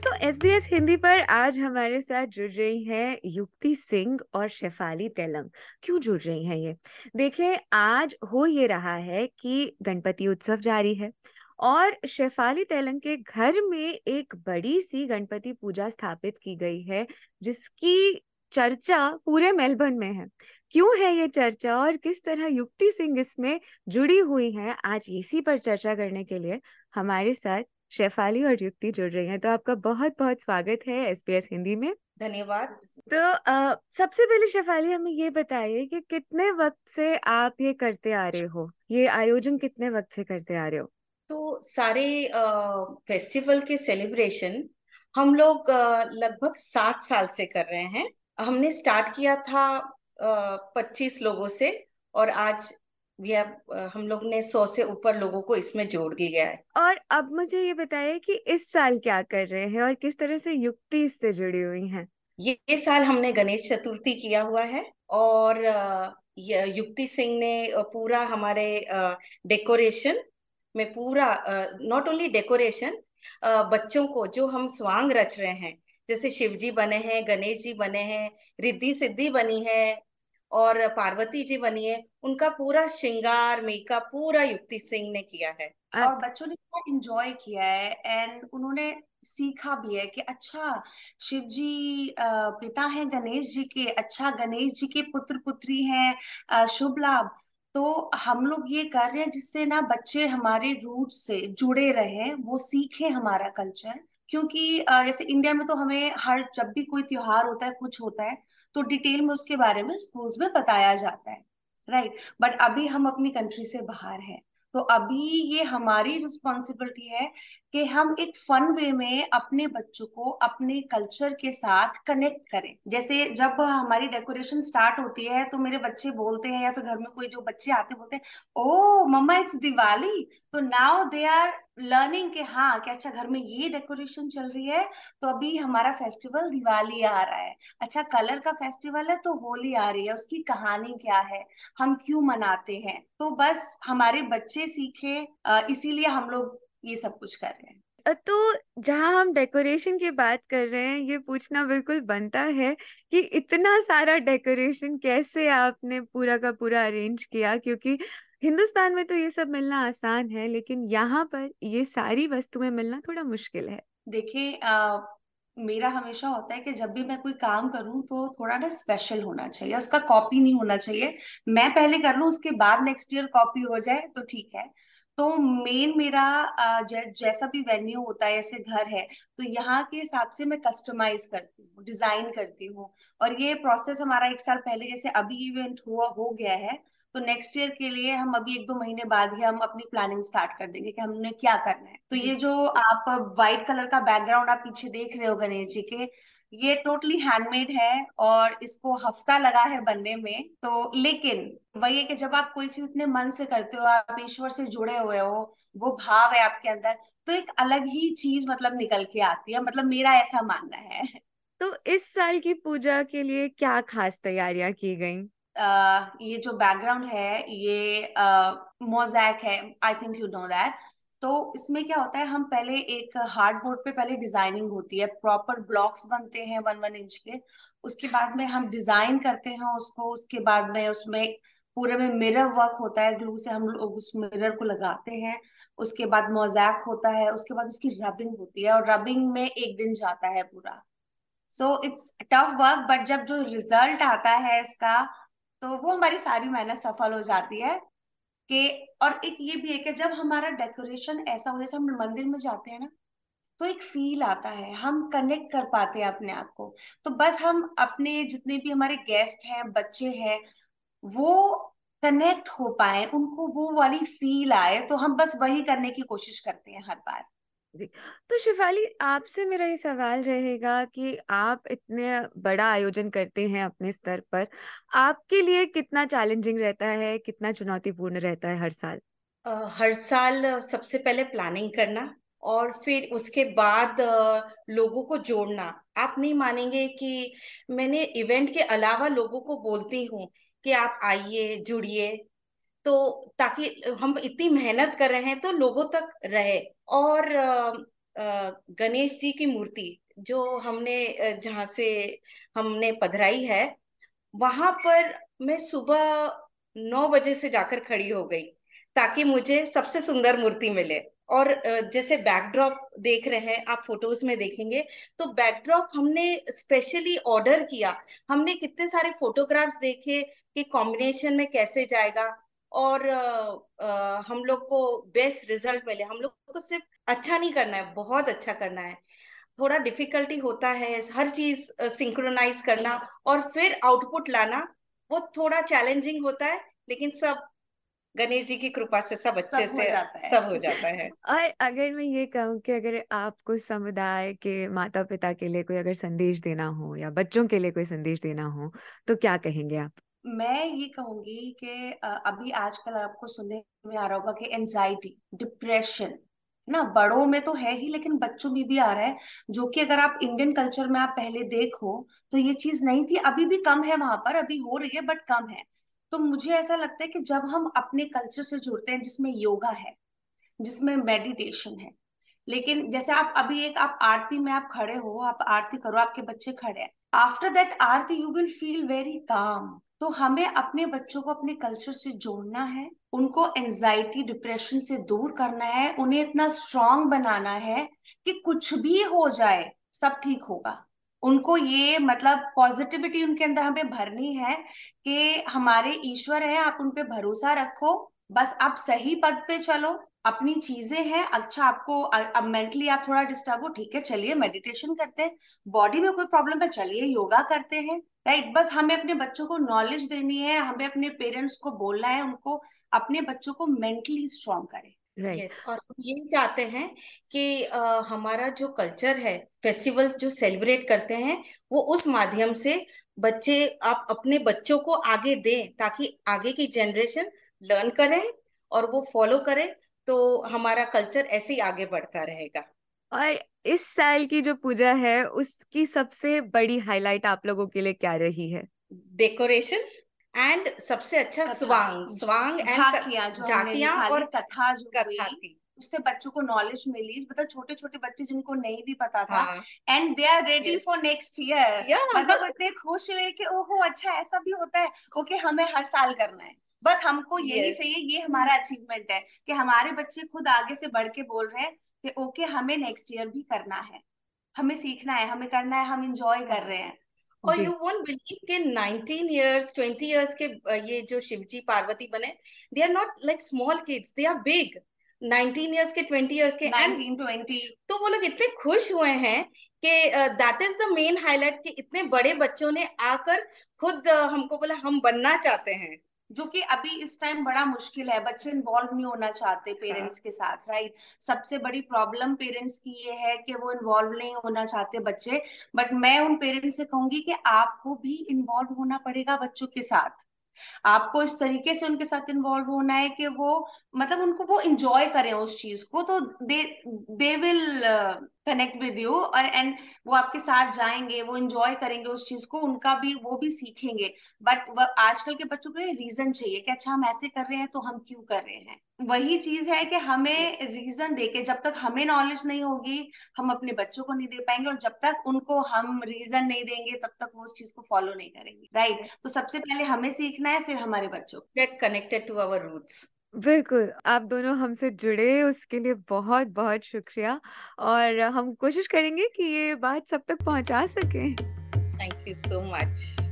दोस्तों S B S Hindi पर आज हमारे साथ जुड़ रही हैं युक्ति सिंह और शेफाली तेलंग। क्यों जुड़ रही हैं ये? देखें, आज हो ये रहा है कि गणपति उत्सव जारी है और शेफाली तेलंग के घर में एक बड़ी सी गणपति पूजा स्थापित की गई है, जिसकी चर्चा पूरे मेलबर्न में है। क्यों है ये चर्चा और किस तरह युक्ति सिंह इसमें जुड़ी हुई है, आज इसी पर चर्चा करने के लिए हमारे साथ शेफाली और युक्ति जुड़ रही हैं। तो आपका बहुत बहुत स्वागत है एसपीएस हिंदी में। धन्यवाद। तो आ, सबसे पहले शेफाली हमें ये बताइए कि कितने वक्त से आप ये करते आ रहे हो? ये आयोजन कितने वक्त से करते आ रहे हो? तो सारे आ, फेस्टिवल के सेलिब्रेशन हम लोग लगभग सात साल से कर रहे हैं। हमने स्टार्ट किया था पच्चीस लोगों से और आज या हम लोग ने सौ से ऊपर लोगों को इसमें जोड़ दिया गया है। और अब मुझे ये बताइए कि इस साल क्या कर रहे हैं और किस तरह से युक्ति इससे जुड़ी हुई है? ये, ये साल हमने गणेश चतुर्थी किया हुआ है और युक्ति सिंह ने पूरा हमारे डेकोरेशन में पूरा नॉट ओनली डेकोरेशन बच्चों को जो हम स्वांग रच रहे हैं जैसे शिव जी बने हैं गणेश जी बने हैं रिद्धि सिद्धि बनी है और पार्वती जी बनी है उनका पूरा श्रृंगार मेकअप पूरा युक्ति सिंह ने किया है। और बच्चों ने बहुत इंजॉय किया है एंड उन्होंने सीखा भी है कि अच्छा शिव जी पिता है गणेश जी के अच्छा गणेश जी के पुत्र पुत्री हैं शुभ लाभ। तो हम लोग ये कर रहे हैं जिससे ना बच्चे हमारे रूट से जुड़े रहे वो सीखे हमारा कल्चर क्योंकि जैसे इंडिया में तो हमें हर जब भी कोई त्योहार होता है कुछ होता है तो डिटेल में उसके बारे में स्कूल्स में बताया जाता है राइट right? बट अभी हम अपनी कंट्री से बाहर हैं तो अभी ये हमारी रिस्पॉन्सिबिलिटी है कि हम एक फन वे में अपने बच्चों को अपने कल्चर के साथ कनेक्ट करें जैसे जब हमारी डेकोरेशन स्टार्ट होती है तो मेरे बच्चे बोलते हैं या फिर घर में कोई जो बच्चे आते बोलते हैं, ओ, मम्मा इट्स दिवाली तो नाउ दे आर लर्निंग के हाँ कि अच्छा घर में ये डेकोरेशन चल रही है तो अभी हमारा फेस्टिवल दिवाली आ रहा है। अच्छा कलर का फेस्टिवल है तो होली आ रही है, उसकी कहानी क्या है? हम क्यों मनाते हैं? तो बस हमारे बच्चे सीखे इसीलिए हम लोग ये सब कुछ कर रहे हैं। तो जहाँ हम डेकोरेशन की बात कर रहे हैं, ये पूछना बिल्कुल बनता है कि इतना सारा डेकोरेशन कैसे आपने पूरा का पूरा अरेंज किया? क्योंकि हिंदुस्तान में तो ये सब मिलना आसान है लेकिन यहाँ पर ये सारी वस्तुएँ मिलना थोड़ा मुश्किल है। देखिए मेरा हमेशा होता है कि जब भी मैं कोई काम करूँ तो थोड़ा ना स्पेशल होना चाहिए उसका कॉपी नहीं होना चाहिए। मैं पहले कर लूँ उसके बाद नेक्स्ट ईयर कॉपी हो जाए तो ठीक है। तो मेन मेरा जै, जैसा भी वेन्यू होता है जैसे घर है तो यहाँ के हिसाब से मैं कस्टमाइज करती हूँ डिज़ाइन करती हूँ। और ये प्रोसेस हमारा एक साल पहले जैसे अभी इवेंट हुआ हो गया है तो नेक्स्ट ईयर के लिए हम अभी एक दो महीने बाद ही हम अपनी प्लानिंग स्टार्ट कर देंगे कि हमने क्या करना है। तो ये जो। आप व्हाइट कलर का बैकग्राउंड आप पीछे देख रहे हो गणेश जी के ये टोटली हैंडमेड है और इसको हफ़्ता लगा है बनने में। तो लेकिन वही है कि जब आप कोई चीज़ इतने मन से करते हो आप ईश्वर से जुड़े हुए हो वो भाव है आपके अंदर तो एक अलग ही चीज़ मतलब निकल के आती है मतलब मेरा ऐसा मानना है। तो इस साल की पूजा के लिए क्या खास तैयारियाँ की गई? ये जो बैकग्राउंड है, ये मोजैक है I think you know that तो इसमें क्या होता है, हम पहले एक हार्ड बोर्ड पे पहले डिज़ाइनिंग होती है प्रॉपर ब्लॉक्स बनते हैं वन वन इंच के, उसके बाद में हम डिज़ाइन करते हैं उसको, उसके बाद में उसमें पूरे में मिरर वर्क होता है ग्लू से हम लोग उस मिरर को लगाते हैं, उसके बाद मोजैक होता है, उसके बाद उसकी रबिंग होती है और रबिंग में एक दिन जाता है पूरा। So it's tough work but जब जो रिज़ल्ट आता है इसका तो वो हमारी सारी मेहनत सफल हो जाती है कि, और एक ये भी है कि जब हमारा डेकोरेशन ऐसा हो, जैसे हम मंदिर में जाते हैं ना तो एक फील आता है, हम कनेक्ट कर पाते हैं अपने आप को। तो बस हम अपने जितने भी हमारे गेस्ट हैं, बच्चे हैं, वो कनेक्ट हो पाए, उनको वो वाली फील आए तो हम बस वही करने की कोशिश करते हैं हर बार। जी। तो शिफाली आपसे मेरा ये सवाल रहेगा कि आप इतने बड़ा आयोजन करते हैं अपने स्तर पर आपके लिए कितना चैलेंजिंग रहता है कितना चुनौतीपूर्ण रहता है हर साल? uh, हर साल सबसे पहले प्लानिंग करना और फिर उसके बाद लोगों को जोड़ना। आप नहीं मानेंगे कि मैंने इवेंट के अलावा लोगों को बोलती हूँ कि आप आइए जुड़िए। तो ताकि हम इतनी मेहनत कर रहे हैं तो लोगों तक रहे। और गणेश जी की मूर्ति जो हमने जहाँ से हमने पधराई है, वहाँ पर मैं सुबह नौ बजे से जाकर खड़ी हो गई ताकि मुझे सबसे सुंदर मूर्ति मिले। और जैसे बैकड्रॉप देख रहे हैं, आप फ़ोटोज़ में देखेंगे तो बैकड्रॉप हमने स्पेशली ऑर्डर किया। हमने कितने सारे फोटोग्राफ्स देखे कि कॉम्बिनेशन में कैसे जाएगा और आ, आ, हम लोग को बेस्ट रिज़ल्ट मिले। हम लोग को सिर्फ़ अच्छा नहीं करना है बहुत अच्छा करना है। थोड़ा डिफिकल्टी होता है हर चीज़ सिंक्रोनाइज करना और फिर आउटपुट लाना वो थोड़ा चैलेंजिंग होता है लेकिन सब गणेश जी की कृपा से सब अच्छे सबसे सब हो जाता है। और अगर मैं ये कहूँ कि अगर आपको समुदाय के माता पिता के लिए कोई अगर संदेश देना हो या बच्चों के लिए कोई संदेश देना हो तो क्या कहेंगे आप? मैं ये कहूँगी कि अभी आजकल आपको सुनने में आ रहा होगा कि एनजाइटी डिप्रेशन ना? बड़ों में तो है ही, लेकिन बच्चों में भी आ रहा है, जो कि अगर आप इंडियन कल्चर में आप पहले देखो तो ये चीज़ नहीं थी। अभी भी कम है वहाँ पर, अभी हो रही है बट कम है। तो मुझे ऐसा लगता है कि जब हम अपने कल्चर से जुड़ते हैं, जिसमें योगा है, जिसमें मेडिटेशन है, लेकिन जैसे आप अभी एक आप आरती में आप खड़े हो, आप आरती करो, आपके बच्चे खड़े हैं after that aarti you will feel very calm तो हमें अपने बच्चों को अपने कल्चर से जोड़ना है, उनको एंजाइटी डिप्रेशन से दूर करना है, उन्हें इतना स्ट्रांग बनाना है कि कुछ भी हो जाए, सब ठीक होगा। उनको ये मतलब पॉजिटिविटी उनके अंदर हमें भरनी है कि हमारे ईश्वर है, आप उन पे भरोसा रखो बस आप सही पद पे चलो अपनी चीज़ें हैं अच्छा आपको अब मेंटली आप थोड़ा डिस्टर्ब हो ठीक है चलिए मेडिटेशन करते हैं। बॉडी में कोई प्रॉब्लम है चलिए योगा करते हैं राइट बस हमें अपने बच्चों को नॉलेज देनी है हमें अपने पेरेंट्स को बोलना है उनको अपने बच्चों को मेंटली स्ट्रॉन्ग करें। राइट yes, और हम यही चाहते हैं कि आ, हमारा जो कल्चर है फेस्टिवल जो सेलिब्रेट करते हैं वो उस माध्यम से बच्चे आप अपने बच्चों को आगे दें ताकि आगे की जनरेशन लर्न करें और वो फॉलो करें तो हमारा कल्चर ऐसे ही आगे बढ़ता रहेगा। और इस साल की जो पूजा है उसकी सबसे बड़ी हाईलाइट आप लोगों के लिए क्या रही है? डेकोरेशन एंड सबसे अच्छा स्वांग स्वांग एंड झाकियाँ और कथा जो कथा थी। उससे बच्चों को नॉलेज मिली। मतलब छोटे छोटे बच्चे जिनको नहीं भी पता था। And they are ready for next year मतलब इतने खुश हुए कि ओहो अच्छा ऐसा भी होता है। ओके okay, हमें हर साल करना है। बस हमको यही yes. चाहिए ये हमारा अचीवमेंट है कि हमारे बच्चे खुद आगे से बढ़ के बोल रहे हैं कि ओके हमें नेक्स्ट ईयर भी करना है। हमें सीखना है हमें करना है हम इंजॉय कर रहे हैं। और यू वोंट बिलीव के 19 इयर्स 20 इयर्स के ये जो शिवजी पार्वती बने they are not like small kids they are big 19 years के 20 इयर्स के 19 20 तो वो लोग इतने खुश हुए हैं कि that is the main highlight कि इतने बड़े बच्चों ने आकर खुद uh, हमको बोला हम बनना चाहते हैं। जो कि अभी इस टाइम बड़ा मुश्किल है बच्चे इन्वॉल्व नहीं होना चाहते पेरेंट्स हाँ. के साथ राइट सबसे बड़ी प्रॉब्लम पेरेंट्स की ये है कि वो इन्वॉल्व नहीं होना चाहते बच्चे बट मैं उन पेरेंट्स से कहूँगी कि आपको भी इन्वॉल्व होना पड़ेगा बच्चों के साथ आपको इस तरीके से उनके साथ इन्वॉल्व होना है कि वो मतलब उनको वो इंजॉय करें उस चीज़ को तो they they will connect with you और एंड वो आपके साथ जाएँगे, वो इंजॉय करेंगे उस चीज़ को, उनका भी, वो भी सीखेंगे। बट आजकल के बच्चों को रीजन चाहिए कि अच्छा हम ऐसे कर रहे हैं तो हम क्यों कर रहे हैं? वही चीज़ है कि हमें रीजन देके जब तक हमें नॉलेज नहीं होगी, हम अपने बच्चों को नहीं दे पाएँगे और जब तक उनको हम रीजन नहीं देंगे, तब तक वो उस चीज़ को फॉलो नहीं करेंगे। राइट तो सबसे पहले हमें सीखना है फिर हमारे बच्चों get connected to our roots बिल्कुल आप दोनों हमसे जुड़े उसके लिए बहुत बहुत शुक्रिया। और हम कोशिश करेंगे कि ये बात सब तक पहुँचा सके। Thank you so much